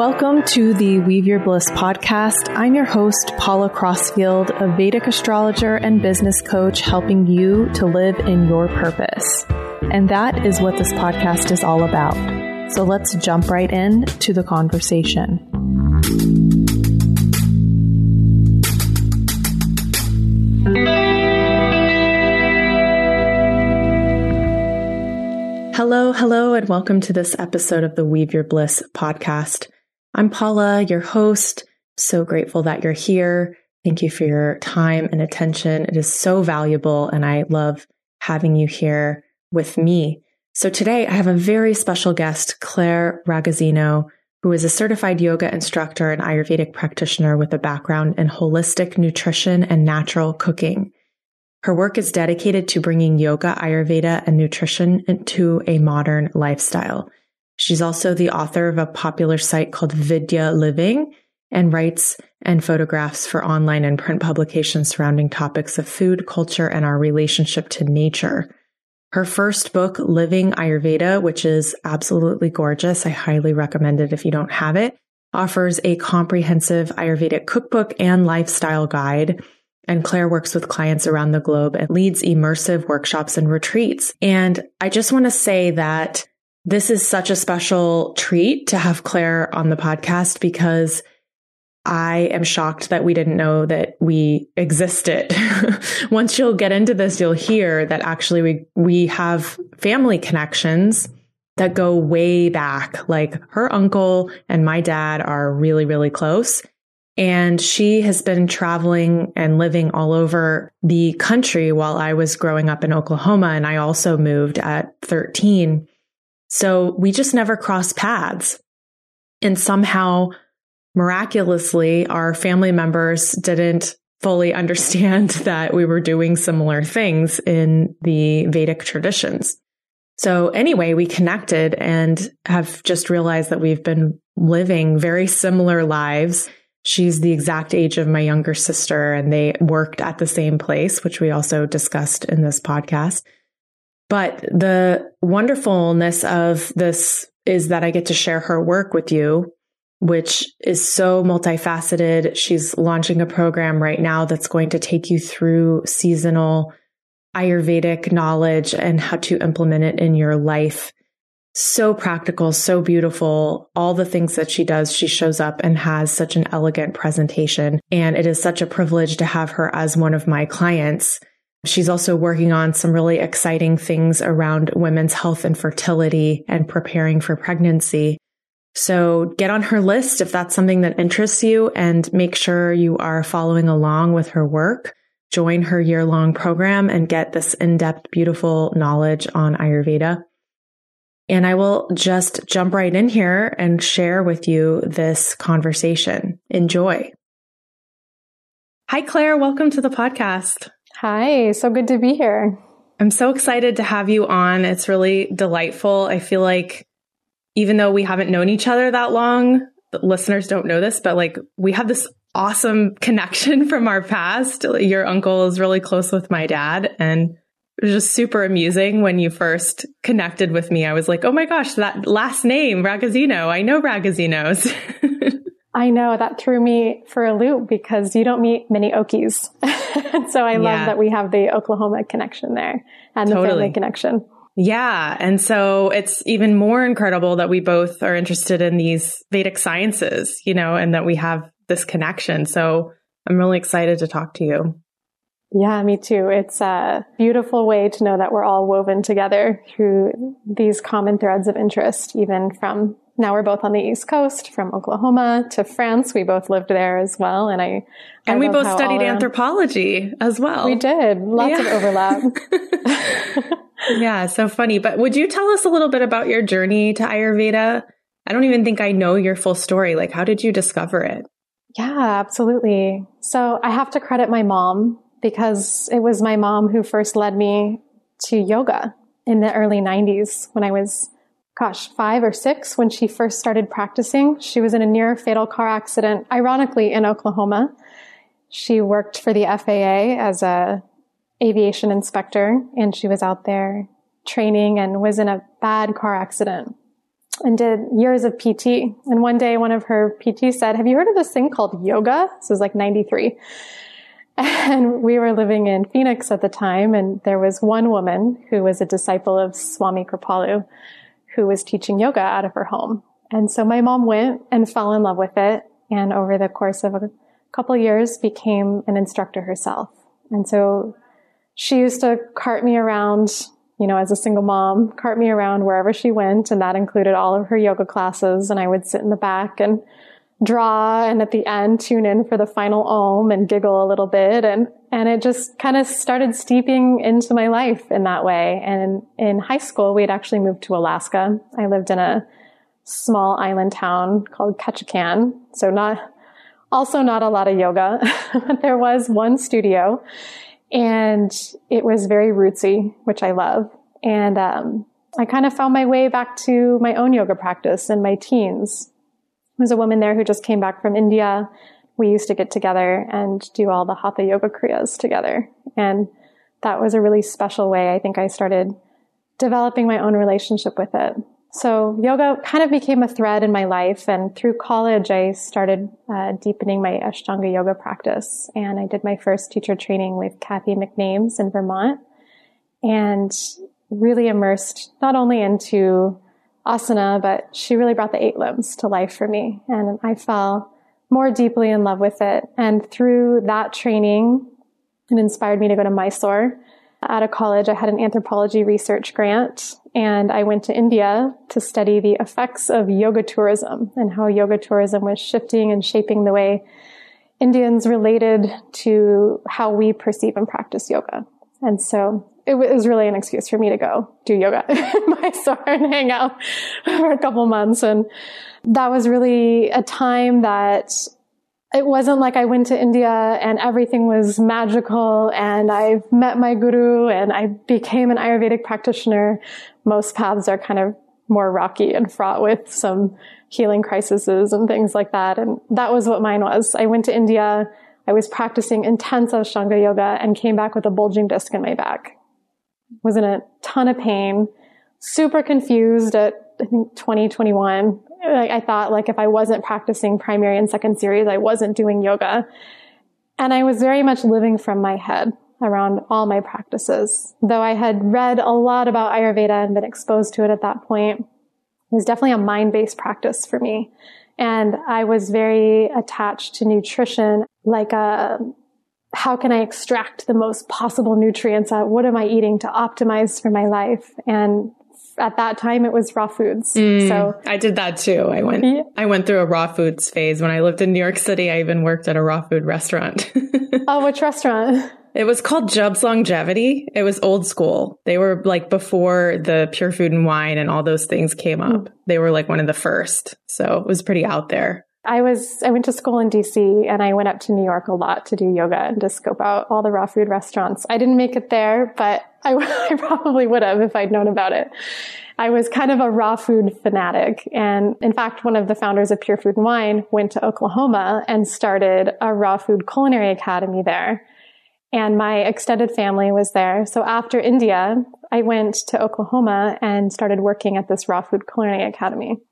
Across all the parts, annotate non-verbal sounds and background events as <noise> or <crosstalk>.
Welcome to the Weave Your Bliss podcast. I'm your host, Paula Crossfield, a Vedic astrologer and business coach, helping you to live in your purpose. And that is what this podcast is all about. So let's jump right in to the conversation. Hello, hello, and welcome to this episode of the Weave Your Bliss podcast. I'm Paula, your host. So grateful that you're here. Thank you for your time and attention. It is so valuable, and I love having you here with me. So today I have a very special guest, Claire Ragozzino, who is a certified yoga instructor and Ayurvedic practitioner with a background in holistic nutrition and natural cooking. Her work is dedicated to bringing yoga, Ayurveda, and nutrition into a modern lifestyle. She's also the author of a popular site called Vidya Living and writes and photographs for online and print publications surrounding topics of food, culture, and our relationship to nature. Her first book, Living Ayurveda, which is absolutely gorgeous. I highly recommend it if you don't have it, offers a comprehensive Ayurvedic cookbook and lifestyle guide. And Claire works with clients around the globe and leads immersive workshops and retreats. And I just want to say that this is such a special treat to have Claire on the podcast because I am shocked that we didn't know that we existed. <laughs> Once you'll get into this, you'll hear that actually we, we have family connections that go way back. Like her uncle and my dad are really, really close. And she has been traveling and living all over the country while I was growing up in Oklahoma. And I also moved at 13. So we just never crossed paths. And somehow, miraculously, our family members didn't fully <laughs> understand <laughs> that we were doing similar things in the Vedic traditions. So anyway, we connected and have just realized that we've been living very similar lives. She's the exact age of my younger sister and they worked at the same place, which we also discussed in this podcast. But the wonderfulness of this is that I get to share her work with you, which is so multifaceted. She's launching a program right now that's going to take you through seasonal Ayurvedic knowledge and how to implement it in your life. So practical, so beautiful. All the things that she does, she shows up and has such an elegant presentation. And it is such a privilege to have her as one of my clients. She's also working on some really exciting things around women's health and fertility and preparing for pregnancy. So get on her list if that's something that interests you and make sure you are following along with her work. Join her year long program and get this in depth, beautiful knowledge on Ayurveda. And I will just jump right in here and share with you this conversation. Enjoy. Hi, Claire. Welcome to the podcast. Hi, so good to be here. I'm so excited to have you on. It's really delightful. I feel like even though we haven't known each other that long, listeners don't know this, but like we have this awesome <laughs> connection from our past. Your uncle is really close with my dad and it was just super amusing when you first connected with me. I was like, oh my gosh, that last name, Ragozzino. I know Ragozzinos. <laughs> I know that threw me for a loop because you don't meet many Okies. <laughs> so I yeah. love that we have the Oklahoma connection there and the totally. family connection. Yeah. And so it's even more incredible that we both are interested in these Vedic sciences, you know, and that we have this connection. So I'm really excited to talk to you. Yeah, me too. It's a beautiful way to know that we're all woven together through these common threads of interest, even from now we're both on the East Coast from Oklahoma to France. We both lived there as well. And I, and I we both studied anthropology as well. We did. Lots yeah. of overlap. <laughs> <laughs> yeah. So funny. But would you tell us a little bit about your journey to Ayurveda? I don't even think I know your full story. Like, how did you discover it? Yeah, absolutely. So I have to credit my mom because it was my mom who first led me to yoga in the early 90s when I was gosh, five or six when she first started practicing. She was in a near fatal car accident, ironically in Oklahoma. She worked for the FAA as a aviation inspector and she was out there training and was in a bad car accident. and did years of PT. And one day, one of her PTs said, Have you heard of this thing called yoga? This was like 93. <laughs> And we were living in Phoenix at the time, and there was one woman who was a disciple of Swami Kripalu who was teaching yoga out of her home. And so my mom went and fell in love with it. And over the course of a couple years became an instructor herself. And so she used to cart me around, you know, as a single mom, cart me around wherever she went. And that included all of her yoga classes. And I would sit in the back and draw and at the end tune in for the final om and giggle a little bit. And and it just kind of started steeping into my life in that way. And in high school we had actually moved to Alaska. I lived in a small island town called Ketchikan. So not also not a lot of yoga <laughs> but there was one studio and it was very rootsy which I love. And um, I kind of found my way back to my own yoga practice in my teens was a woman there who just came back from India. We used to get together and do all the hatha yoga kriyas together. And that was a really special way I think I started developing my own relationship with it. So yoga kind of became a thread in my life. And through college, I started uh, deepening my Ashtanga yoga practice. And I did my first teacher training with Kathy McNames in Vermont and really immersed not only into asana, but she really brought the eight limbs to life for me. And I fell more deeply in love with it. And through that training, it inspired me to go to Mysore. Out of college, I had an anthropology research grant and I went to India to study the effects of yoga tourism and how yoga tourism was shifting and shaping the way Indians related to how we perceive and practice yoga. And so it was really an excuse for me to go do yoga <laughs> in Mysore and hang out for a couple months. And that was really a time that it wasn't like I went to India and everything was magical and I met my guru and I became an Ayurvedic practitioner. Most paths are kind of more rocky and fraught with some healing crises and things like that. And that was what mine was. I went to India. I was practicing intense Ashtanga yoga and came back with a bulging disc in my back was in a ton of pain, super confused at, I think, 2021. I thought like if I wasn't practicing primary and second series, I wasn't doing yoga. And I was very much living from my head around all my practices. Though I had read a lot about Ayurveda and been exposed to it at that point, it was definitely a mind-based practice for me. And I was very attached to nutrition, like a how can I extract the most possible nutrients out? What am I eating to optimize for my life? And at that time it was raw foods. Mm, so I did that too. I went yeah. I went through a raw foods phase when I lived in New York City. I even worked at a raw food restaurant. <laughs> oh, which restaurant? It was called Jubb's Longevity. It was old school. They were like before the pure food and wine and all those things came up. Mm. They were like one of the first. So it was pretty out there. I was, I went to school in DC and I went up to New York a lot to do yoga and to scope out all the raw food restaurants. I didn't make it there, but <laughs> I, I probably would have if I'd known about it. I was kind of a raw food fanatic. And in fact, one of the founders of Pure Food and Wine went to Oklahoma and started a raw food culinary academy there. And my extended family was there. So after India, I went to Oklahoma and started working at this raw food culinary academy.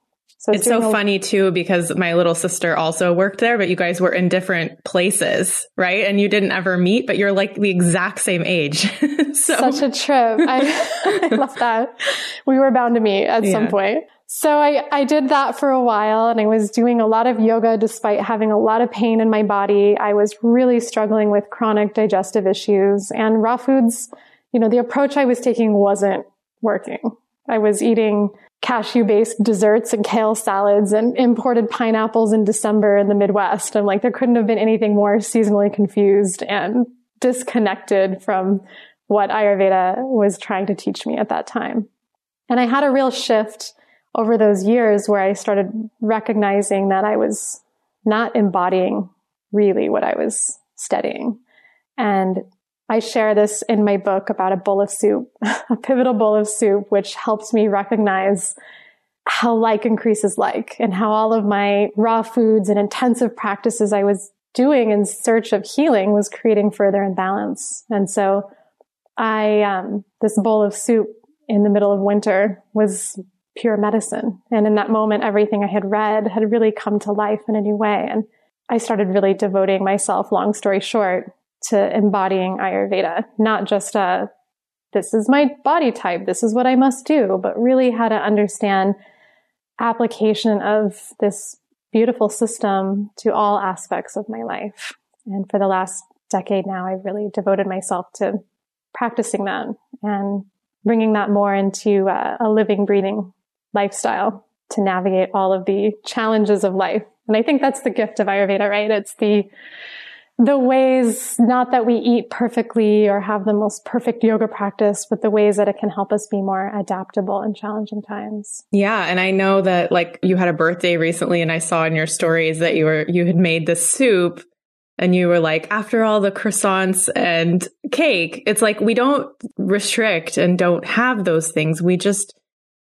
So it's so funny too because my little sister also worked there, but you guys were in different places, right? And you didn't ever meet, but you're like the exact same age. <laughs> so. Such a trip. I, <laughs> I love that. We were bound to meet at yeah. some point. So I, I did that for a while and I was doing a lot of yoga despite having a lot of pain in my body. I was really struggling with chronic digestive issues and raw foods. You know, the approach I was taking wasn't working. I was eating cashew based desserts and kale salads and imported pineapples in December in the Midwest. I'm like, there couldn't have been anything more seasonally confused and disconnected from what Ayurveda was trying to teach me at that time. And I had a real shift over those years where I started recognizing that I was not embodying really what I was studying. And I share this in my book about a bowl of soup, <laughs> a pivotal bowl of soup, which helps me recognize how like increases like and how all of my raw foods and intensive practices I was doing in search of healing was creating further imbalance. And so I, um, this bowl of soup in the middle of winter was pure medicine. And in that moment, everything I had read had really come to life in a new way. And I started really devoting myself, long story short, to embodying Ayurveda, not just a, this is my body type, this is what I must do, but really how to understand application of this beautiful system to all aspects of my life. And for the last decade now, I've really devoted myself to practicing that and bringing that more into uh, a living, breathing lifestyle to navigate all of the challenges of life. And I think that's the gift of Ayurveda, right? It's the the ways, not that we eat perfectly or have the most perfect yoga practice, but the ways that it can help us be more adaptable in challenging times. Yeah. And I know that like you had a birthday recently and I saw in your stories that you were, you had made the soup and you were like, after all the croissants and cake, it's like we don't restrict and don't have those things. We just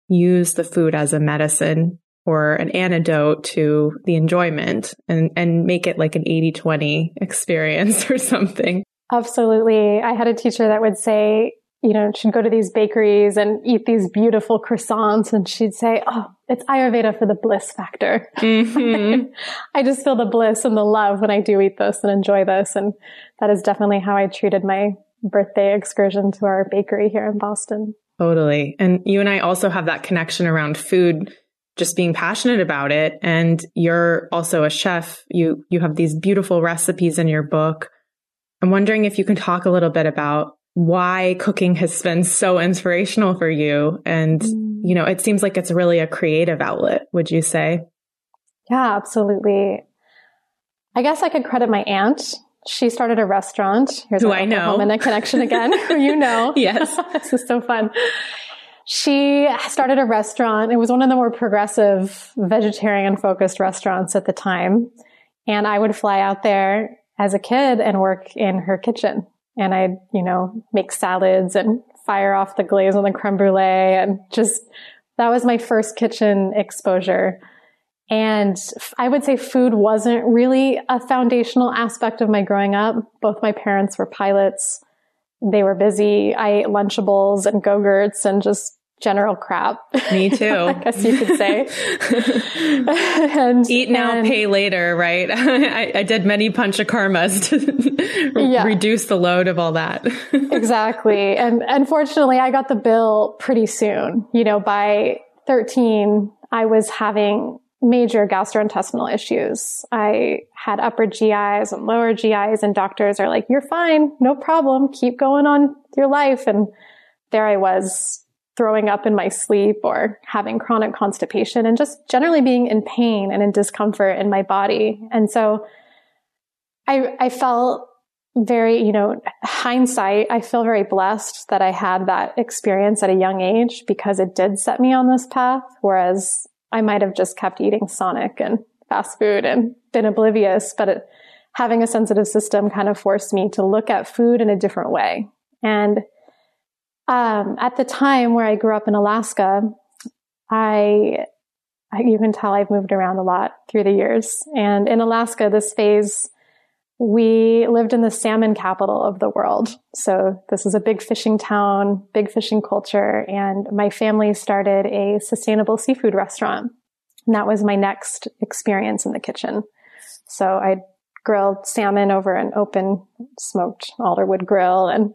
use the food as a medicine or an antidote to the enjoyment and, and make it like an 80 20 experience <laughs> or something. Absolutely. I had a teacher that would say, you know, she'd go to these bakeries and eat these beautiful croissants and she'd say, Oh, it's Ayurveda for the bliss factor. Mm-hmm. <laughs> I just feel the bliss and the love when I do eat this and enjoy this. And that is definitely how I treated my birthday excursion to our bakery here in Boston. Totally. And you and I also have that connection around food just being passionate about it. And you're also a chef. You, you have these beautiful recipes in your book. I'm wondering if you can talk a little bit about why cooking has been so inspirational for you. And, you know, it seems like it's really a creative outlet, would you say? Yeah, absolutely. I guess I could credit my aunt. She started a restaurant. Here's Who I know. And a connection again. who <laughs> you know. <laughs> yes. <laughs> this is so fun she started a restaurant. It was one of the more progressive vegetarian focused restaurants at the time. And I would fly out there as a kid and work in her kitchen. And I'd, you know, make salads and fire off the glaze on the creme brulee and just, that was my first kitchen exposure. And I would say food wasn't really a foundational aspect of my growing up. Both my parents were pilots. They were busy. I ate Lunchables and Go-Gurts and just general crap. Me <laughs> too. I guess you could say. <laughs> and, Eat now, and, pay later, right? <laughs> I, I, did many panchakarmas to re- yeah. reduce the load of all that. exactly. And unfortunately, I got the bill pretty soon. You know, by 13, I was having major gastrointestinal issues. I had upper GIs and lower GIs and doctors are like, you're fine. No problem. Keep going on your life. And there I was throwing up in my sleep or having chronic constipation and just generally being in pain and in discomfort in my body. And so I, I felt very, you know, hindsight, I feel very blessed that I had that experience at a young age because it did set me on this path. Whereas I might have just kept eating Sonic and fast food and been oblivious, but it, having a sensitive system kind of forced me to look at food in a different way. And um, at the time where I grew up in Alaska, I, you can tell I've moved around a lot through the years. And in Alaska, this phase, we lived in the salmon capital of the world. So this is a big fishing town, big fishing culture. And my family started a sustainable seafood restaurant. And that was my next experience in the kitchen. So I grilled salmon over an open smoked alderwood grill and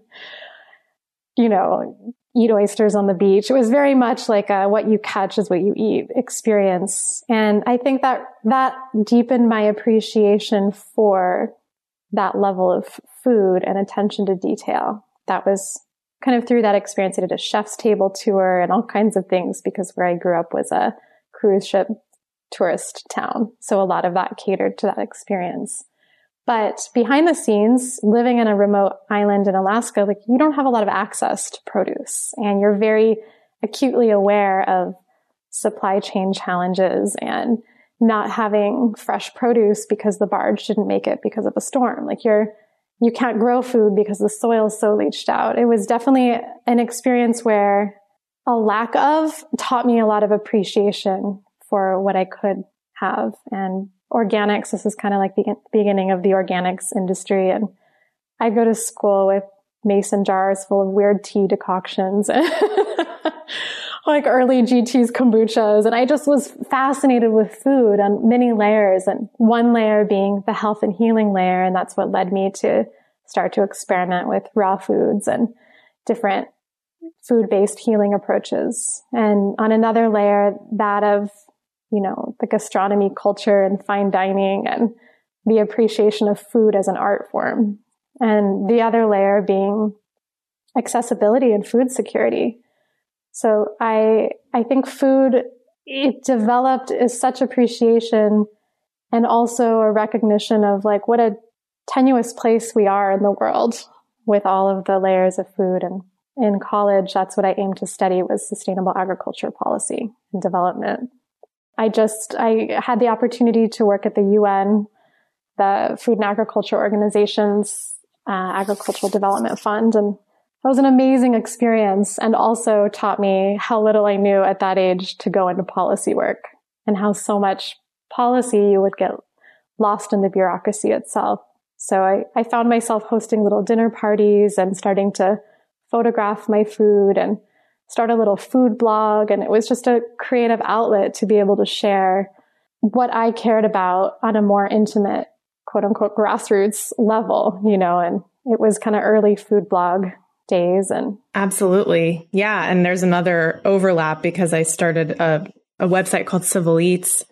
you know, eat oysters on the beach. It was very much like a, what you catch is what you eat experience. And I think that that deepened my appreciation for that level of food and attention to detail. That was kind of through that experience. I did a chef's table tour and all kinds of things because where I grew up was a cruise ship tourist town. So a lot of that catered to that experience. But behind the scenes, living in a remote island in Alaska, like you don't have a lot of access to produce and you're very acutely aware of supply chain challenges and not having fresh produce because the barge didn't make it because of a storm. Like you're, you can't grow food because the soil is so leached out. It was definitely an experience where a lack of taught me a lot of appreciation for what I could have and organics. This is kind of like the beginning of the organics industry. And I go to school with mason jars full of weird tea decoctions, and <laughs> like early GT's kombuchas. And I just was fascinated with food on many layers and one layer being the health and healing layer. And that's what led me to start to experiment with raw foods and different food based healing approaches. And on another layer, that of, you know, the gastronomy culture and fine dining and the appreciation of food as an art form. And the other layer being accessibility and food security. So I, I think food, it developed is such appreciation and also a recognition of like what a tenuous place we are in the world with all of the layers of food. And in college, that's what I aimed to study was sustainable agriculture policy and development. I just, I had the opportunity to work at the UN, the Food and Agriculture Organization's uh, Agricultural Development Fund. And that was an amazing experience and also taught me how little I knew at that age to go into policy work and how so much policy you would get lost in the bureaucracy itself. So I, I found myself hosting little dinner parties and starting to photograph my food and start a little food blog. And it was just a creative outlet to be able to share what I cared about on a more intimate, quote unquote, grassroots level, you know, and it was kind of early food blog days and absolutely yeah and there's another overlap because i started a, a website called civil eats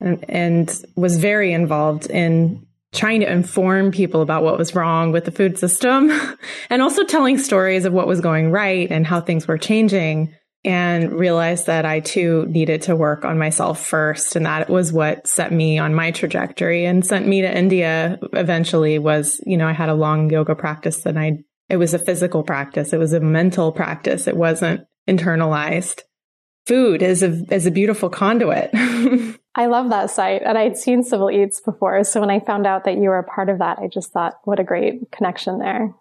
and, and was very involved in trying to inform people about what was wrong with the food system <laughs> and also telling stories of what was going right and how things were changing and realized that I too needed to work on myself first. And that was what set me on my trajectory and sent me to India eventually was, you know, I had a long yoga practice and I it was a physical practice. It was a mental practice. It wasn't internalized. Food is a, is a beautiful conduit. <laughs> I love that site and I'd seen Civil Eats before. So when I found out that you were a part of that, I just thought, what a great connection there.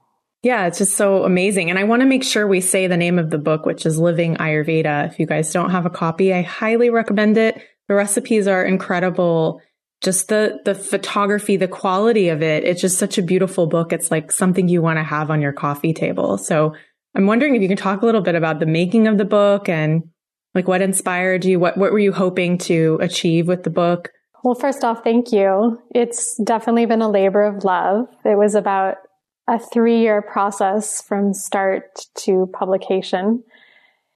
Yeah, it's just so amazing. And I want to make sure we say the name of the book, which is Living Ayurveda. If you guys don't have a copy, I highly recommend it. The recipes are incredible just the the photography, the quality of it. It's just such a beautiful book. It's like something you want to have on your coffee table. So I'm wondering if you can talk a little bit about the making of the book and like what inspired you? What what were you hoping to achieve with the book? Well, first off, thank you. It's definitely been a labor of love. It was about a three year process from start to publication,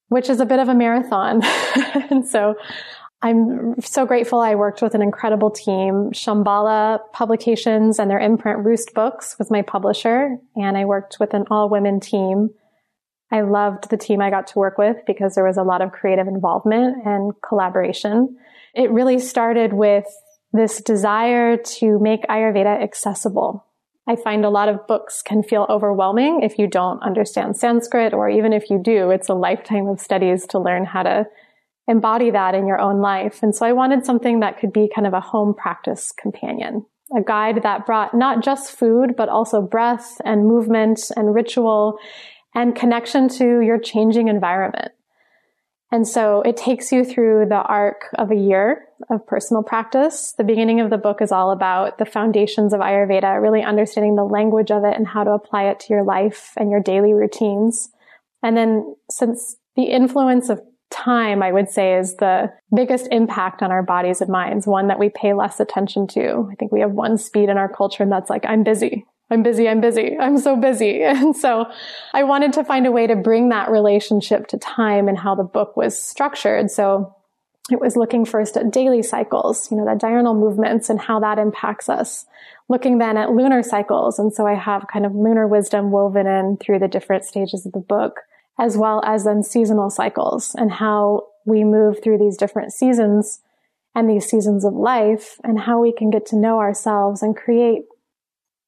which is a bit of a marathon. <laughs> and so I'm so grateful I worked with an incredible team. Shambhala Publications and their imprint Roost Books was my publisher, and I worked with an all women team. I loved the team I got to work with because there was a lot of creative involvement and collaboration. It really started with this desire to make Ayurveda accessible. I find a lot of books can feel overwhelming if you don't understand Sanskrit, or even if you do, it's a lifetime of studies to learn how to embody that in your own life. And so I wanted something that could be kind of a home practice companion, a guide that brought not just food, but also breath and movement and ritual and connection to your changing environment. And so it takes you through the arc of a year of personal practice. The beginning of the book is all about the foundations of Ayurveda, really understanding the language of it and how to apply it to your life and your daily routines. And then since the influence of time, I would say, is the biggest impact on our bodies and minds, one that we pay less attention to. I think we have one speed in our culture and that's like, I'm busy. I'm busy. I'm busy. I'm so busy. <laughs> And so I wanted to find a way to bring that relationship to time and how the book was structured. So it was looking first at daily cycles, you know, the diurnal movements and how that impacts us. Looking then at lunar cycles. And so I have kind of lunar wisdom woven in through the different stages of the book as well as then seasonal cycles and how we move through these different seasons and these seasons of life and how we can get to know ourselves and create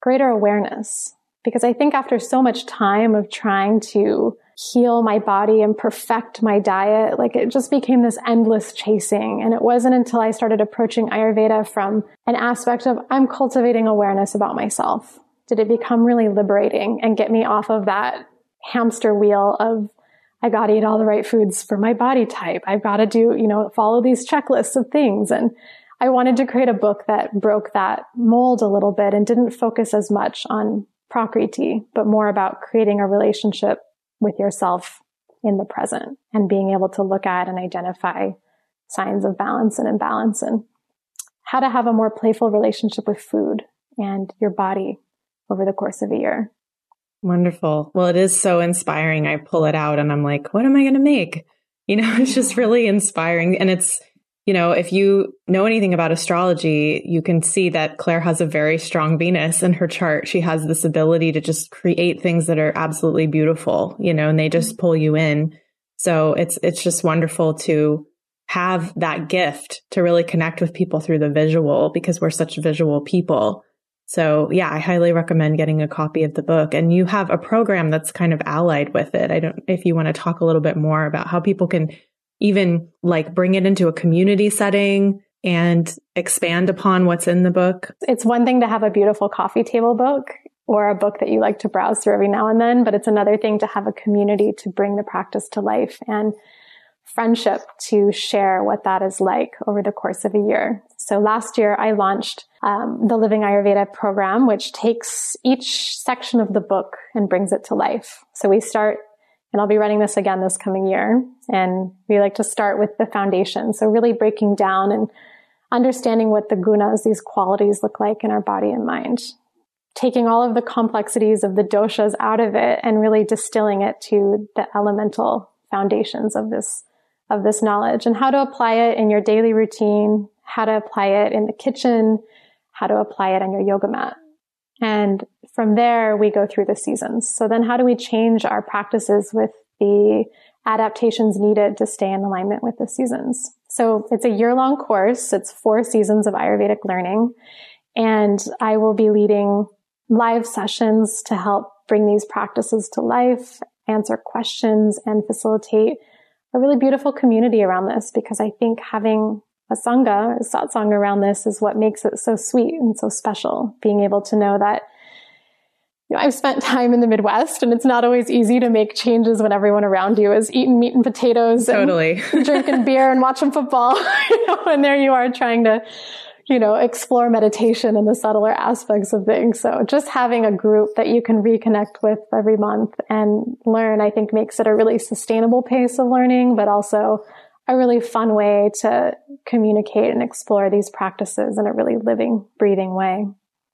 greater awareness. Because I think after so much time of trying to heal my body and perfect my diet, like it just became this endless chasing. And it wasn't until I started approaching Ayurveda from an aspect of I'm cultivating awareness about myself. Did it become really liberating and get me off of that hamster wheel of I got to eat all the right foods for my body type. I've got to do, you know, follow these checklists of things. And I wanted to create a book that broke that mold a little bit and didn't focus as much on prakriti, but more about creating a relationship with yourself in the present and being able to look at and identify signs of balance and imbalance and how to have a more playful relationship with food and your body over the course of a year. Wonderful. Well, it is so inspiring. I pull it out and I'm like, what am I going to make? You know, <laughs> it's just really inspiring. And it's, you know, if you know anything about astrology, you can see that Claire has a very strong Venus in her chart. She has this ability to just create things that are absolutely beautiful, you know, and they just pull you in. So it's, it's just wonderful to have that gift to really connect with people through the visual because we're such visual people. So yeah, I highly recommend getting a copy of the book and you have a program that's kind of allied with it. I don't, if you want to talk a little bit more about how people can even like bring it into a community setting and expand upon what's in the book. It's one thing to have a beautiful coffee table book or a book that you like to browse through every now and then, but it's another thing to have a community to bring the practice to life and friendship to share what that is like over the course of a year. So last year I launched um, the Living Ayurveda program, which takes each section of the book and brings it to life. So we start, and I'll be running this again this coming year. And we like to start with the foundation. So really breaking down and understanding what the gunas, these qualities look like in our body and mind. Taking all of the complexities of the doshas out of it and really distilling it to the elemental foundations of this of this knowledge and how to apply it in your daily routine, how to apply it in the kitchen, how to apply it on your yoga mat. And from there, we go through the seasons. So then how do we change our practices with the adaptations needed to stay in alignment with the seasons? So it's a year long course. It's four seasons of Ayurvedic learning. And I will be leading live sessions to help bring these practices to life, answer questions and facilitate a really beautiful community around this because I think having a sangha, a satsang around this is what makes it so sweet and so special. Being able to know that you know, I've spent <laughs> time in the Midwest and it's not always easy to make changes when everyone around you is eating meat and potatoes totally. and <laughs> <laughs> drinking beer and watching football, you know, and there you are trying to you know, explore meditation and the subtler aspects of things. So just having a group that you can reconnect with every month and learn, I think makes it a really sustainable pace of learning, but also a really fun way to communicate and explore these practices in a really living, breathing way.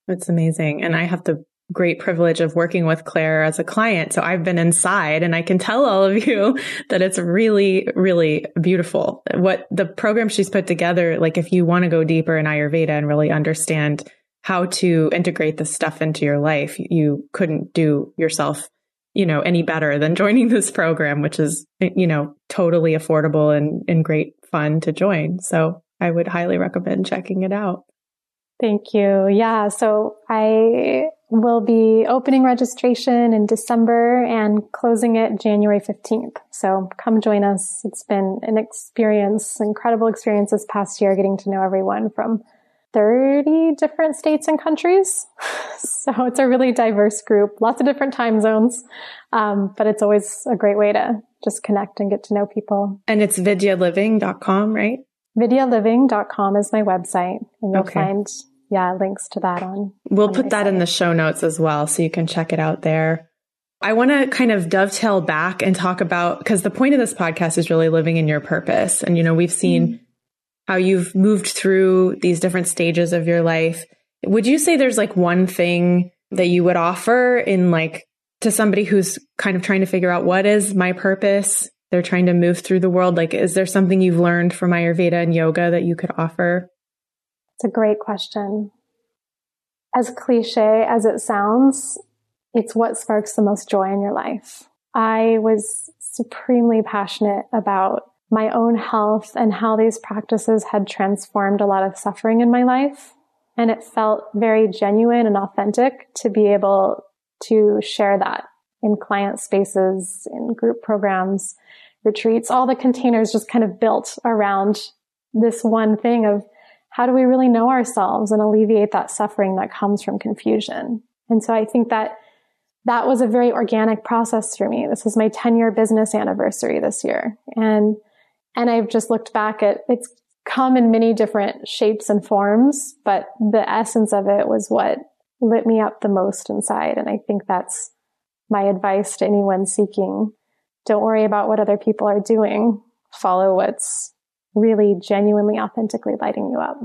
It's amazing. And I have to great privilege of working with Claire as a client. So I've been inside and I can tell all of you <laughs> that it's really, really beautiful. What the program she's put together, like if you want to go deeper in Ayurveda and really understand how to integrate this stuff into your life, you couldn't do yourself, you know, any better than joining <laughs> this program, which is, you know, totally affordable and, and great fun to join. So I would highly recommend checking it out. Thank you. Yeah. So I will be opening registration in December and closing it January 15th. So come join us. It's been an experience, incredible experience this past year, getting to know everyone from 30 different states and countries. <laughs> So it's a really diverse group, lots of different time zones. Um, but it's always a great way to just connect and get to know people. And it's vidyaliving.com, right? Vidyaliving.com is my website and you'll okay. find yeah, links to that on. We'll on put that site. in the show notes as well. So you can check it out there. I want to kind of dovetail back and talk about, because the point of this podcast is really living in your purpose. And, you know, we've seen mm-hmm. how you've moved through these different stages of your life. Would you say there's like one thing that you would offer in like to somebody who's kind of trying to figure out what is my purpose? They're trying to move through the world. Like, is there something you've learned from Ayurveda and yoga that you could offer? It's a great question. As cliche as it sounds, it's what sparks the most joy in your life. I was supremely passionate about my own health and how these practices had transformed a lot of suffering in my life. And it felt very genuine and authentic to be able to share that in client spaces, in group programs, retreats, all the containers just kind of built around this one thing of how do we really know ourselves and alleviate that suffering that comes from confusion? And so I think that that was a very organic process for me. This is my 10 year business anniversary this year. And, and I've just looked back at it's come in many different shapes and forms, but the essence of it was what lit me up the most inside. And I think that's my advice to anyone seeking Don't worry about what other people are doing. Follow what's really genuinely, authentically lighting you up.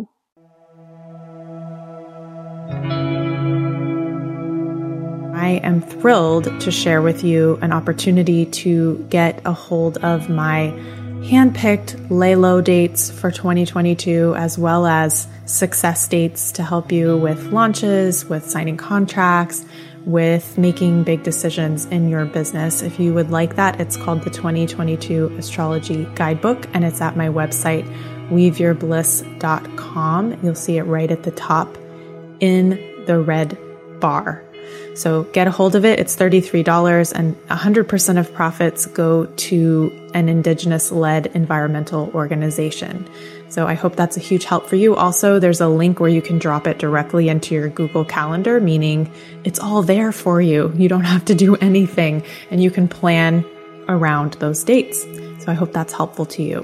I am thrilled to share with you an opportunity to get a hold of my handpicked lay low dates for 2022, as well as success dates to help you with launches, with signing contracts, with making big decisions in your business. If you would like that, it's called the 2022 Astrology Guidebook, and it's at my website, weaveyourbliss.com. You'll see it right at the top in the red bar. So get a hold of it. It's $33 and 100% of profits go to an indigenous led environmental organization. So I hope that's a huge help for you. Also, there's a link where you can drop it directly into your Google Calendar, meaning it's all there for you. You don't have to do anything and you can plan around those dates. So I hope that's helpful to you.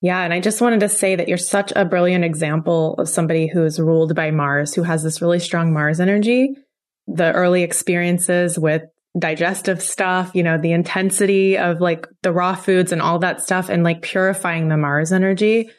Yeah. And I just wanted to say that you're such a brilliant example of somebody who's ruled by Mars, who has this really strong Mars energy. The early experiences with digestive stuff, you know, the intensity of like the raw foods and all that stuff and like purifying the Mars energy.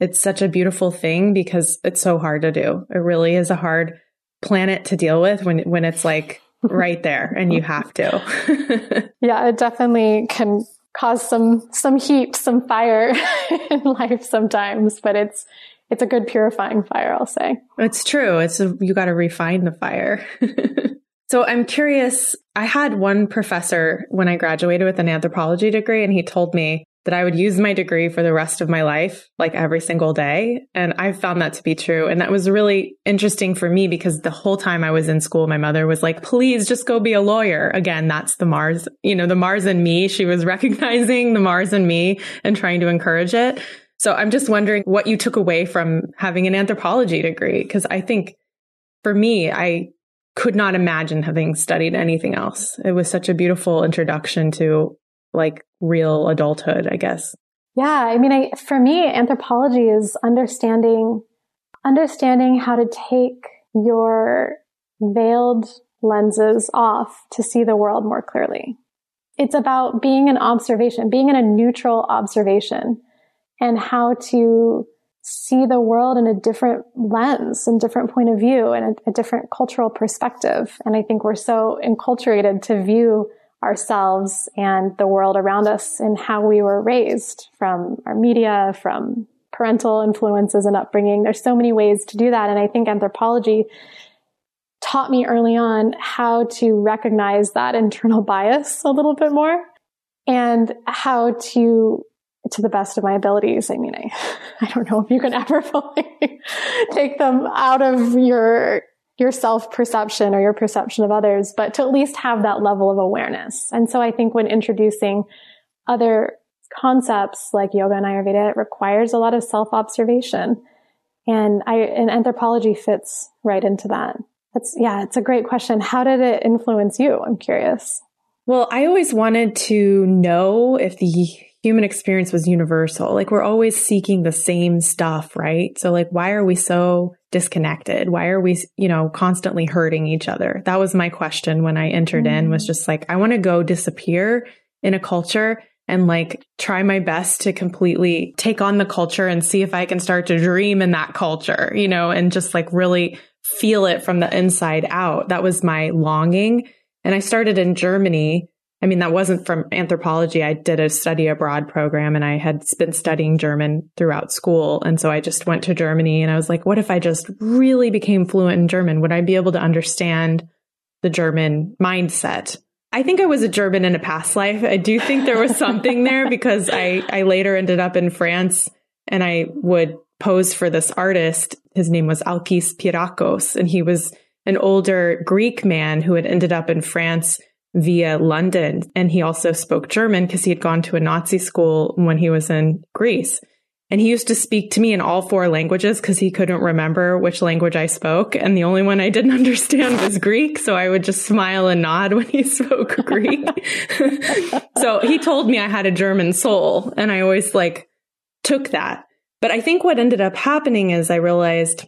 It's such a beautiful thing because it's so hard to do. It really is a hard planet to deal with when, when it's like <laughs> right there and you have to. <laughs> yeah, it definitely can cause some some heat, some fire <laughs> in life sometimes, but it's it's a good purifying fire, I'll say. It's true. It's a, you got to refine the fire. <laughs> so I'm curious. I had one professor when I graduated with an anthropology degree, and he told me that I would use my degree for the rest of my life, like every single day. And I found that to be true. And that was really interesting for me because the whole time I was in school, my mother was like, please just go be a lawyer. Again, that's the Mars, you know, the Mars in me. She was <laughs> recognizing the Mars in me and trying to encourage it. So I'm just wondering what you took away from having an anthropology degree. Cause I think for me, I could not imagine having studied anything else. It was such a beautiful introduction to like real adulthood, I guess. Yeah. I mean, I, for me, anthropology is understanding, understanding how to take your veiled lenses off to see the world more clearly. It's about being an observation, being in a neutral observation and how to see the world in a different lens and different point of view and a, a different cultural perspective. And I think we're so enculturated to view ourselves and the world around us and how we were raised from our media, from parental influences and upbringing. There's so many ways to do that. And I think anthropology taught me early on how to recognize that internal bias a little bit more and how to to the best of my abilities. I mean, I, <laughs> I don't know if you can ever <laughs> fully take them out of your your self perception or your perception of others, but to at least have that level of awareness. And so I think when introducing other concepts like yoga and Ayurveda, it requires a lot of self observation. And I, and anthropology fits right into that. That's, yeah, it's a great question. How did it influence you? I'm curious. Well, I always wanted to know if the human experience was universal. Like we're always seeking the same stuff, right? So like, why are we so disconnected? Why are we, you know, constantly hurting each other? That was my question when I entered mm-hmm. in was mm. just like, I want to go disappear in a culture and like try my best to completely take on the culture and see if I can start to dream in that culture, you know, and just like really feel it from the inside out. That was my longing. And I started in Germany I mean, that wasn't from anthropology. I did a study abroad program and I had been studying German throughout school. And so I just went to Germany and I was like, what if I just really became fluent in German? Would I be able to understand the German mindset? I think I was a German in a past life. I do think there was something there <laughs> because I, I later ended up in France and I would pose for this artist. His name was Alkis Pirakos and he was an older Greek man who had ended up in France via London. And he also spoke German because he had gone to a Nazi school when he was in Greece. And he used to speak to me in all four languages because he couldn't remember which language I spoke. And the only one I didn't <laughs> understand was Greek. So I would just smile and nod when he <laughs> spoke Greek. <laughs> so he told me I had a German soul and I always like took that. But I think what ended up happening is I realized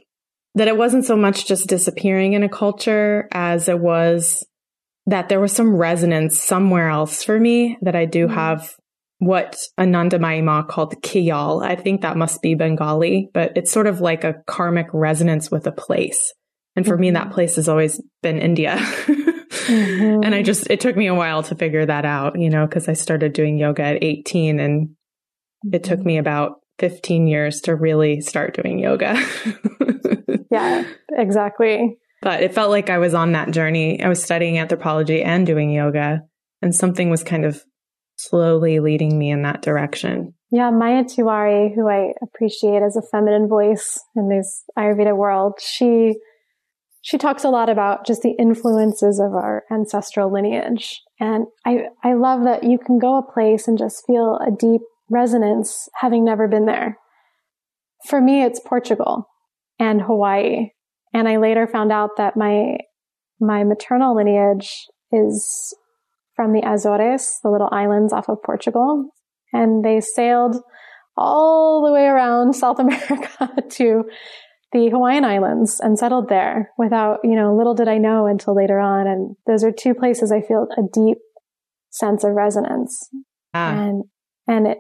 that it wasn't so much just disappearing in a culture as it was that there was some resonance somewhere else for me that I do mm-hmm. have what Anandamayi Ma called Kiyal. I think that must be Bengali, but it's sort of like a karmic resonance with a place. And for mm-hmm. me, that mm-hmm. place has always been India. mm-hmm. <laughs> And I just, it took me a while to figure that out, you know, because I started doing yoga at 18 and it took me mm-hmm. about 15 years to really start doing yoga. <laughs> yeah, exactly. But it felt like I was on that journey. I was studying anthropology and doing yoga, and something was kind of slowly leading me in that direction. Yeah, Maya Tiwari, who I appreciate as a feminine voice in this Ayurveda world, she she talks a lot about just the influences of our ancestral lineage. And I, I love that you can go a place and just feel a deep resonance having never been there. For me, it's Portugal and Hawaii. And I later found out that my, my maternal lineage is from the Azores, the little islands off of Portugal. And they sailed all the way around <laughs> South America <laughs> to the Hawaiian Islands and settled there without, you know, little did I know until later on. And those are two places I feel a deep sense of resonance. Ah. And, and it,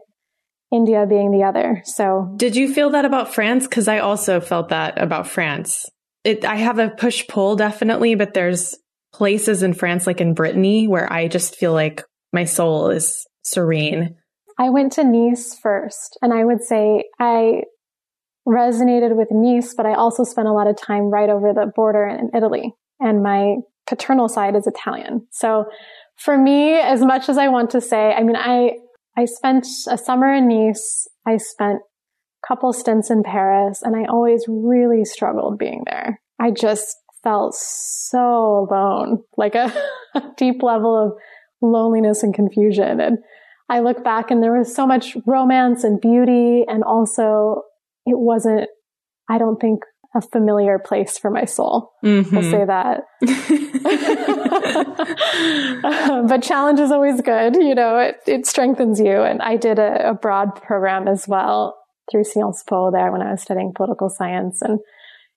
India being the other. So did you feel that about France? Cause I also felt that about France. It, I have a push pull definitely, but there's places in France, like in Brittany, where I just feel like my soul is serene. I went to Nice first, and I would say I resonated with Nice, but I also spent a lot of time right over the border in Italy. And my paternal side is Italian. So for me, as much as I want to say, I mean, I, I spent a summer in Nice. I spent couple stints in Paris and I always really struggled being there. I just felt so alone, like a, a <laughs> deep level of loneliness and confusion. And I look back and there was so much romance and beauty. And also it wasn't, I don't think, a familiar place for my soul. Mm-hmm. I'll say that. <laughs> <laughs> but challenge is always good. You know, it, it strengthens you. And I did a, a broad program as well through Sciences Po there when I was studying political science. And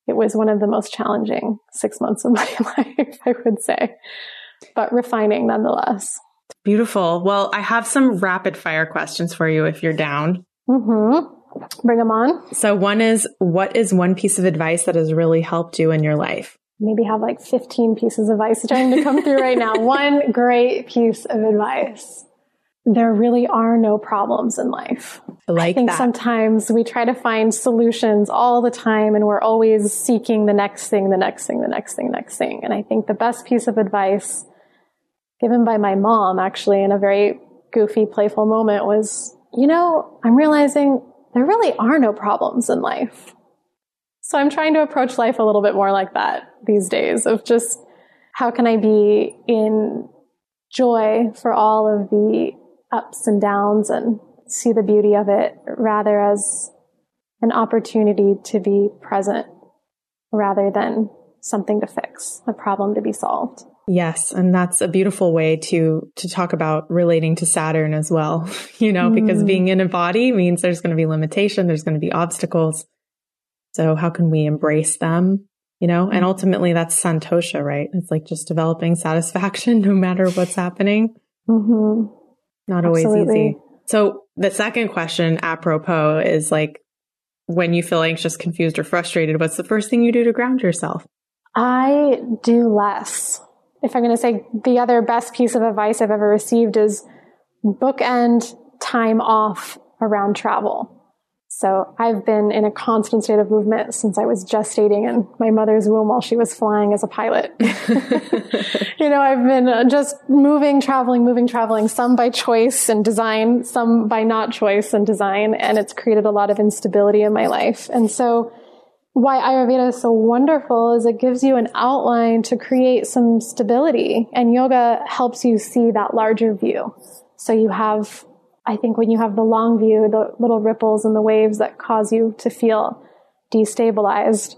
it was one of the most challenging six months of <laughs> my life, I would say, but refining nonetheless. Beautiful. Well, I have some rapid fire questions for you if you're down. Mm-hmm. Bring them on. So one is, what is one piece of advice that has really helped you in your life? Maybe have like 15 pieces of advice trying to come through right now. <laughs> One great piece of advice. There really are no problems in life. I like I think that. sometimes we try to find solutions all the time and we're always seeking the next thing, the next thing, the next thing, next thing. And I think the best piece of advice given by my mom actually in a very goofy, playful moment was, you know, I'm realizing there really are no problems in life. So I'm trying to approach life a little bit more like that these days of just how can I be in joy for all of the ups and downs and see the beauty of it rather as an opportunity to be present rather than something to fix, a problem to be solved. Yes, and that's a beautiful way to to talk about relating to Saturn as well, <laughs> you know, mm. because being in a body means there's going to be limitation, there's going to be obstacles. So how can we embrace them, you know? And ultimately that's santosha, right? It's like just developing satisfaction <laughs> no matter what's happening. Mm-hmm. Not always Absolutely. easy. So the second question apropos is like when you feel anxious, confused or frustrated, what's the first thing you do to ground yourself? I do less if I'm going to say the other best piece of advice I've ever received is bookend time off around travel. So I've been in a constant state of movement since I was gestating in my mother's womb while she was flying as a pilot. <laughs> you know, I've been uh, just moving, traveling, moving, traveling, some by choice and design, some by not choice and design. And it's created a lot of instability in my life. And so why Ayurveda is so wonderful is it gives you an outline to create some stability and yoga helps you see that larger view. So you have, I think when you have the long view, the little ripples and the waves that cause you to feel destabilized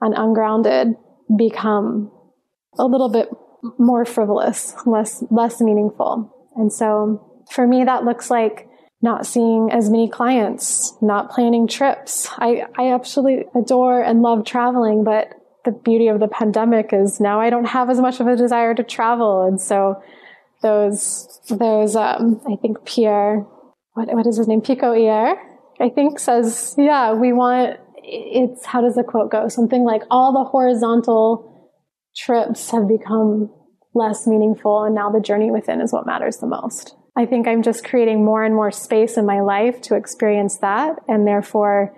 and ungrounded become a little bit more frivolous, less, less meaningful. And so for me, that looks like not seeing as many clients, not planning trips. I, I absolutely adore and love traveling, but the beauty of the pandemic is now I don't have as much of a desire to travel. And so those, those, um, I think Pierre, what, what is his name? Pico Iyer, I think says, yeah, we want, it's, how does the quote go? Something like all the horizontal trips have become less meaningful and now the journey within is what matters the most. I think I'm just creating more and more space in my life to experience that. And therefore,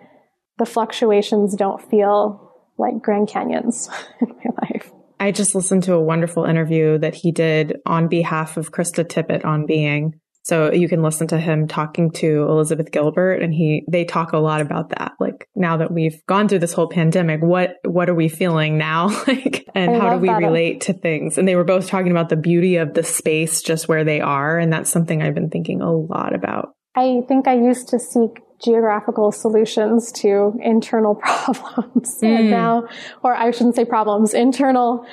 the fluctuations don't feel like Grand Canyons <laughs> in my life. I just listened to a wonderful interview that he did on behalf of Krista Tippett on Being. So you can listen to him talking to Elizabeth Gilbert and he, they talk a lot about that. Like now that we've gone through this whole pandemic, what, what are we feeling now? <laughs> like, and I how do we relate to things? And they were both talking about the beauty of the space just where they are. And that's something I've been thinking a lot about. I think I used to seek geographical solutions to internal <laughs> problems. Mm. And hmm. now, or I shouldn't say problems, internal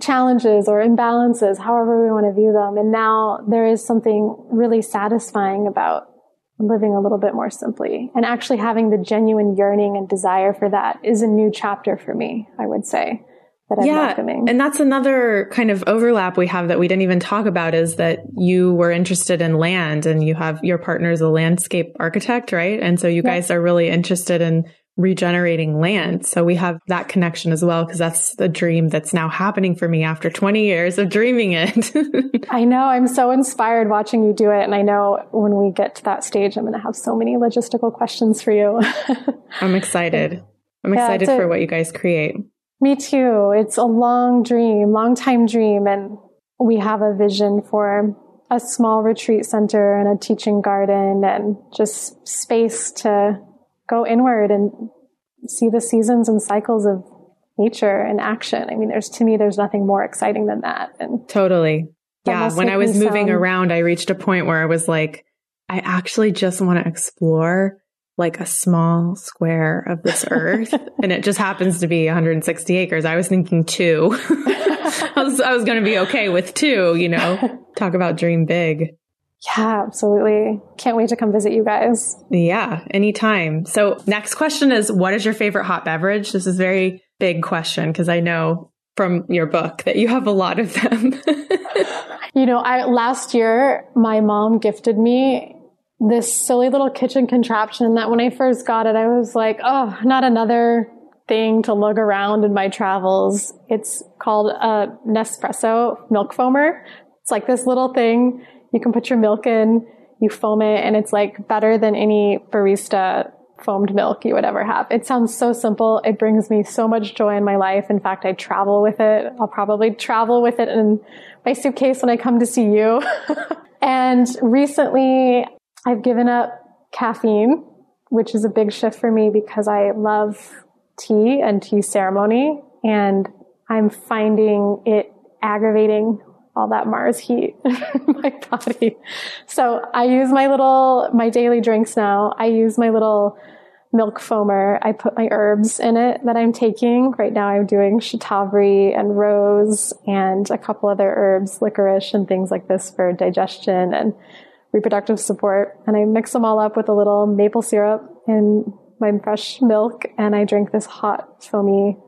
challenges or imbalances, however we want to view them. And now there is something really satisfying about living a little bit more simply and actually having the genuine yearning and desire for that is a new chapter for me, I would say that I'm yeah, welcoming. And that's another kind of overlap we have that we didn't even talk about is that you were interested in land and you have your partner is a landscape architect, right? And so you guys are really interested in regenerating land. So we have that connection as well because that's the dream that's now happening for me after 20 years of dreaming it. <laughs> I know. I'm so inspired watching you do it. And I know when we get to that stage, I'm going to have so many logistical questions for you. <laughs> I'm excited. I'm excited yeah, for what you guys create. Me too. It's a long dream, long time dream. And we have a vision for a small retreat center and a teaching garden and just space to go inward and see the seasons and cycles of nature in action. I mean, there's to me, there's nothing more exciting than that. And totally. Yeah. When I was moving sound... around, I reached a point where I was like, I actually just want to explore like a small square of this <laughs> earth and it just happens to be 160 acres. I was thinking two. <laughs> I was, I was going to be okay with two, you know, <laughs> talk about dream big. Yeah, absolutely. Can't wait to come visit you guys. Yeah, anytime. So next question is what is your favorite hot beverage? This is very big question because I know from your book that you have a lot of them. you know, I last year my mom gifted me this silly little kitchen contraption that when I first got it, I was like, oh, not another thing to lug around in my travels. It's called a Nespresso milk foamer. It's like this little thing you can put your milk in, you foam it, and it's like better than any barista foamed milk you would ever have. It sounds so simple. It brings me so much joy in my life. In fact, I travel with it. I'll probably travel with it in my suitcase when I come to see you. <laughs> and recently I've given up caffeine, which is a big shift for me because I love tea and tea ceremony. And I'm finding it aggravating all that Mars heat <laughs> in my body. So I use my little, my daily drinks now. I use my little milk foamer. I put my herbs in it that I'm taking. Right now I'm doing shatavari and rose and a couple other herbs, licorice and things like this for digestion and reproductive support. And I mix them all up with a little maple syrup in my fresh milk and I drink this hot, foamy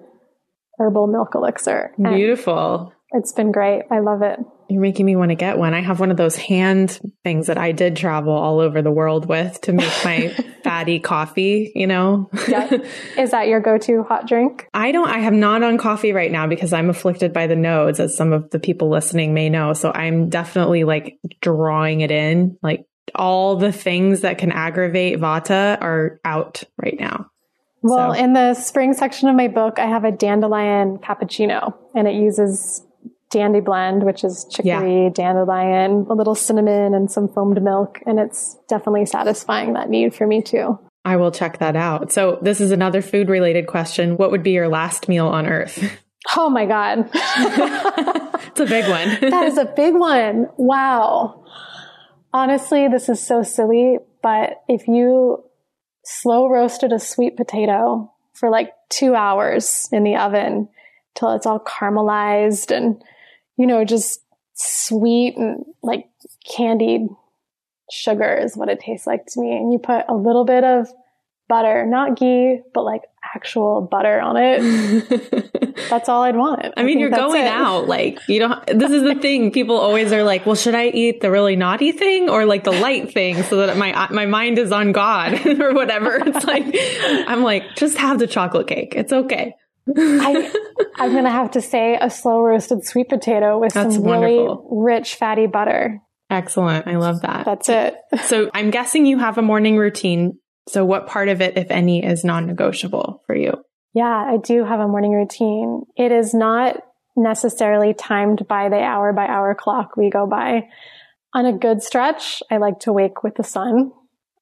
herbal milk elixir. Beautiful. It's been great. I love it. You're making me want to get one. I have one of those hand things that I did travel all over the world with to make my <laughs> fatty coffee, you know? yeah. <laughs> Is that your go-to hot drink? I don't, I have not on coffee right now because I'm afflicted by the nodes, as some of the people listening may know. So I'm definitely like drawing it in. Like all the things that can aggravate vata are out right now. Well, so. in the spring section of my book, I have a dandelion cappuccino and it uses dandy blend, which is chicory, yeah. dandelion, a little cinnamon, and some foamed milk. And it's definitely satisfying that need for me too. I will check that out. So, this is another food related question. What would be your last meal on earth? <laughs> Oh my God. <laughs> it's a big one. <laughs> that is a big one. Wow. Honestly, this is so silly, but if you slow roasted a sweet potato for like two hours in the oven till it's all caramelized and you know, just sweet and like candied sugar is what it tastes like to me. And you put a little bit of butter, not ghee, but like actual butter on it. <laughs> that's all I'd want. I mean, you're going it. out. Like, you don't, this is the <laughs> thing. People always are like, well, should I eat the really naughty thing or like the light thing so that my, uh, my mind is on God <laughs> or whatever? It's like, I'm like, just have the chocolate cake. It's okay. I, am going to have to say a slow roasted sweet potato with That's some wonderful. really rich fatty butter. Excellent. I love that. That's it. <laughs> So I'm guessing you have a morning routine. So what part of it, if any, is non-negotiable for you? Yeah, I do have a morning routine. It is not necessarily timed by the hour by hour clock we go by. On a good stretch, I like to wake with the sun.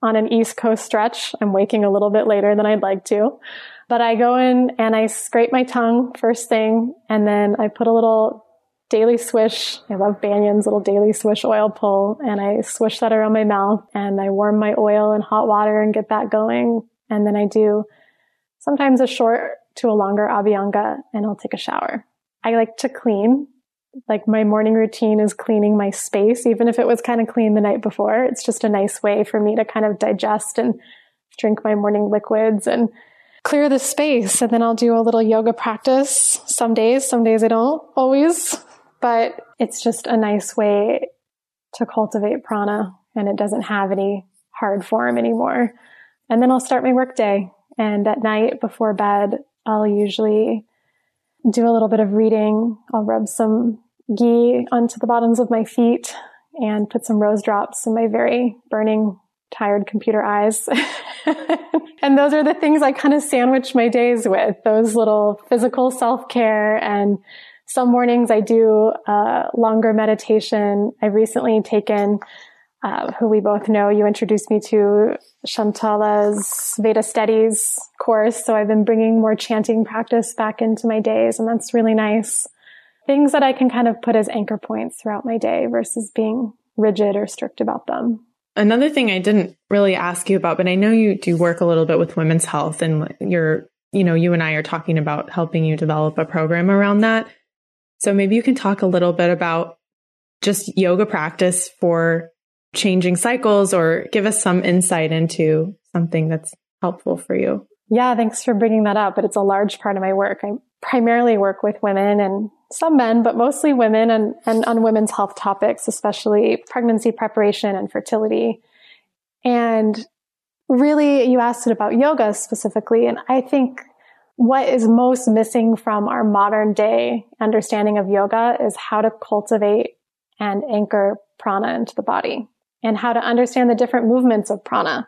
On an East Coast stretch, I'm waking a little bit later than I'd like to. But I go in and I scrape my tongue first thing, and then I put a little daily swish. I love Banyan's little daily swish oil pull, and I swish that around my mouth, and I warm my oil in hot water and get that going. And then I do sometimes a short to a longer abhyanga, and I'll take a shower. I like to clean. Like my morning routine is cleaning my space, even if it was kind of clean the night before. It's just a nice way for me to kind of digest and drink my morning liquids and clear the space and then I'll do a little yoga practice some days, some days I don't always, but it's just a nice way to cultivate prana and it doesn't have any hard form anymore. And then I'll start my work day and at night before bed, I'll usually do a little bit of reading. I'll rub some ghee onto the bottoms of my feet and put some rose drops in my very burning tired computer eyes. <laughs> <laughs> and those are the things I kind of sandwich my days with, those little physical self care. And some mornings I do a longer meditation. I've recently taken, uh, who we both know, you introduced me to Shantala's Veda Studies course. So I've been bringing more chanting practice back into my days, and that's really nice. Things that I can kind of put as anchor points throughout my day versus being rigid or strict about them. Another thing I didn't really ask you about, but I know you do work a little bit with women's health and you're, you know, you and I are talking about helping you develop a program around that. So maybe you can talk a little bit about just yoga practice for changing cycles or give us some insight into something that's helpful for you. Yeah, thanks for bringing that up. But it's a large part of my work. I primarily work with women and some men, but mostly women and, and on women's health topics, especially pregnancy preparation and fertility. And really, you asked it about yoga specifically. And I think what is most missing from our modern day understanding of yoga is how to cultivate and anchor prana into the body and how to understand the different movements of prana.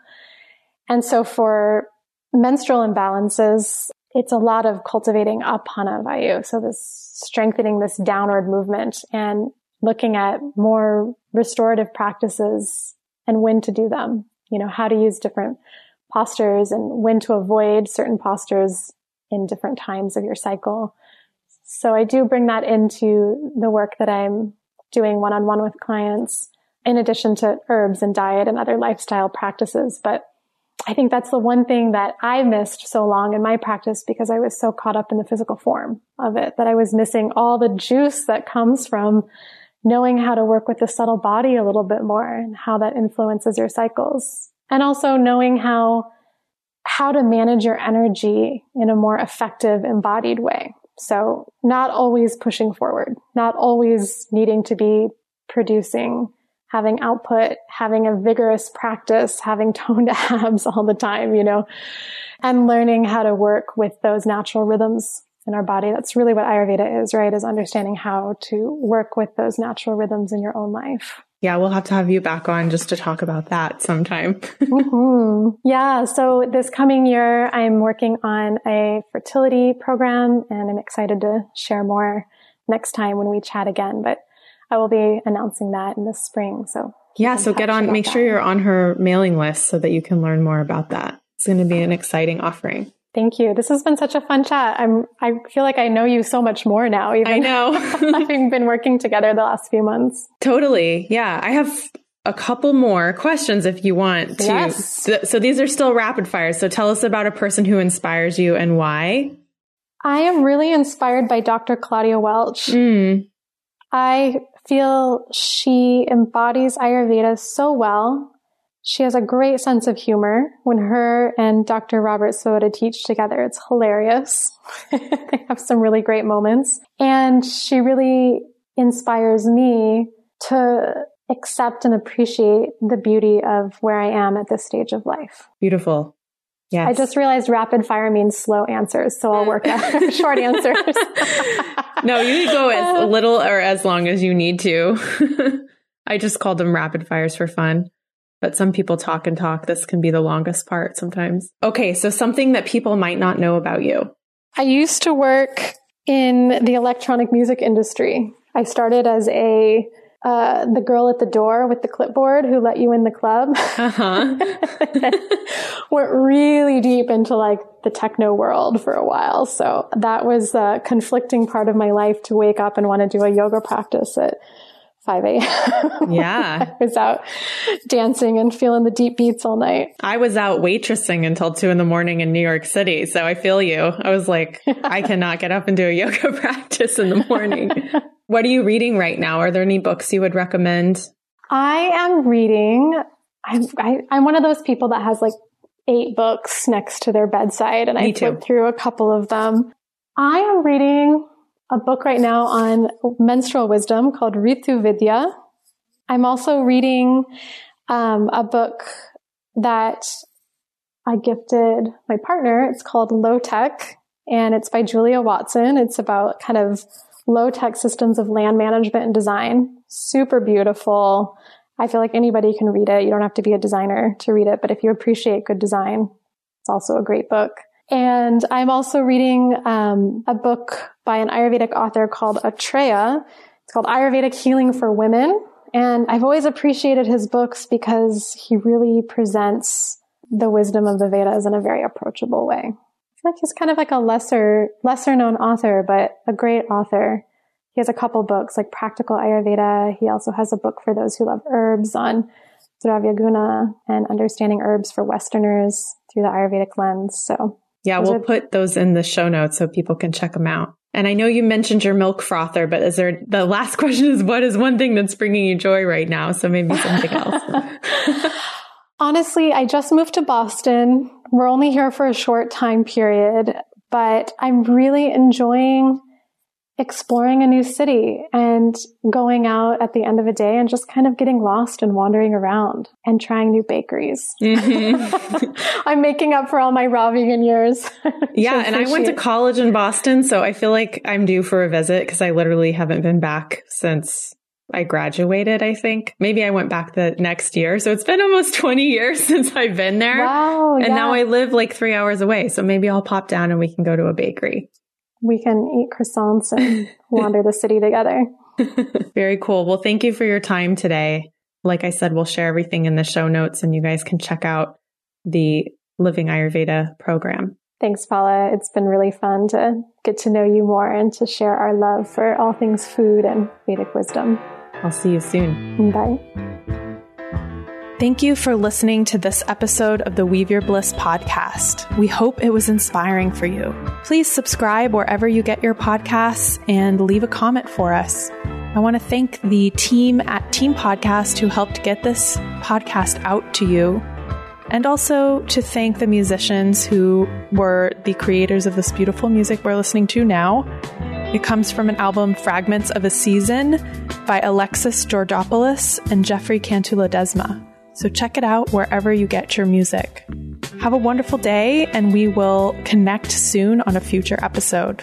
And so for menstrual imbalances, it's a lot of cultivating apana vayu. So this strengthening this downward movement and looking at more restorative practices and when to do them. You know, how to use different postures and when to avoid certain postures in different times of your cycle. So I do bring that into the work that I'm doing one on one with clients in addition to herbs and diet and other lifestyle practices. But I think that's the one thing that I missed so long in my practice because I was so caught up in the physical form of it that I was missing all the juice that comes from knowing how to work with the subtle body a little bit more and how that influences your cycles. And also knowing how, how to manage your energy in a more effective embodied way. So not always pushing forward, not always needing to be producing having output, having a vigorous practice, having <laughs> toned abs all the time, you know, and learning how to work with those natural rhythms in our body. That's really what Ayurveda is, right? Is understanding how to work with those natural rhythms in your own life. Yeah, we'll have to have you back on just to talk about that sometime. <laughs> mm-hmm. Yeah. So this coming year, I'm working on a fertility program and I'm excited to share more next time when we chat again. But I will be announcing that in the spring. So yeah, so get on, make that. sure you're on her mailing list so that you can learn more about that. It's going to be an exciting offering. Thank you. This has been such a fun chat. I'm, I feel like I know you so much more now, even I know. <laughs> having been working together the last few months. Totally. Yeah. I have a couple more questions if you want to. Yes. So, so these are still rapid fire. So tell us about a person who inspires you and why. I am really inspired by Dr. Claudia Welch. Mm. I feel she embodies Ayurveda so well. She has a great sense of humor. When her and Dr. Robert Svoboda teach together, it's hilarious. <laughs> they have some really great moments. And she really inspires me to accept and appreciate the beauty of where I am at this stage of life. Beautiful. Yes. I just realized rapid fire means slow answers, so I'll work out <laughs> <laughs> short answers. no, you can go as uh, little or as long as you need to. <laughs> I just called them rapid fires for fun. But some people talk and talk. This can be the longest part sometimes. Okay, so something that people might not know about you. I used to work in the electronic music industry. I started as a uh, the girl at the door with the clipboard who let you in the club. Uh-huh. <laughs> Went really deep into like the techno world for a while. So that was a conflicting part of my life to wake up and want to do a yoga practice at 5 a.m. <laughs> Yeah. I was out dancing and feeling the deep beats all night. I was out waitressing until two in the morning in New York City. So I feel you. I was like, I cannot get up and do a yoga <laughs> practice in the morning. What are you reading right now? Are there any books you would recommend? I am reading. I, I, I'm one of those people that has like eight books next to their bedside and Me I flip through a couple of them. I am reading a book right now on menstrual wisdom called Ritu Vidya. I'm also reading um, a book that I gifted my partner. It's called Lo-TEK and it's by Julia Watson. It's about kind of low tech systems of land management and design. Super beautiful. I feel like anybody can read it. You don't have to be a designer to read it, but if you appreciate good design, it's also a great book. And I'm also reading um, a book by an Ayurvedic author called Atreya. It's called Ayurvedic Healing for Women. And I've always appreciated his books because he really presents the wisdom of the Vedas in a very approachable way. Like he's kind of like a lesser, lesser known author, but a great author. He has a couple books like Practical Ayurveda. He also has a book for those who love herbs on Dravya Guna and understanding herbs for Westerners through the Ayurvedic lens. So yeah, we'll put those in the show notes so people can check them out. And I know you mentioned your milk frother, but is there the last <laughs> question is what is one thing that's bringing you joy right now? So maybe something else. <laughs> Honestly, I just moved to Boston. We're only here for a short time period, but I'm really enjoying exploring a new city and going out at the end of a day and just kind of getting lost and wandering around and trying new bakeries. Mm-hmm. <laughs> I'm making up for all my raw vegan years. <laughs> yeah. and I went to college in Boston. So I feel like I'm due for a visit because I literally haven't been back since I graduated, I think. Maybe I went back the next year. So it's been almost <laughs> 20 years since I've been there. Wow. And yeah. now I live like three hours away. So maybe I'll pop down and we can go to a bakery we can eat croissants and <laughs> wander the city together. <laughs> Very cool. Well, thank you for your time today. Like I said, we'll share everything in the show notes and you guys can check out the Living Ayurveda program. Thanks, Paula. It's been really fun to get to know you more and to share our love for all things food and Vedic wisdom. I'll see you soon. Bye. Thank you for listening to this episode of the Weave Your Bliss podcast. We hope it was inspiring for you. Please subscribe wherever you get your podcasts and leave a comment for us. I want to thank the team at Team Podcast who helped get this podcast out to you. And also to thank the musicians who were the creators of this beautiful music we're listening to now. It comes from an album Fragments of a Season by Alexis Georgopoulos and Jefre Cantu-Ledesma. So check it out wherever you get your music. Have a wonderful day, and we will connect soon on a future episode.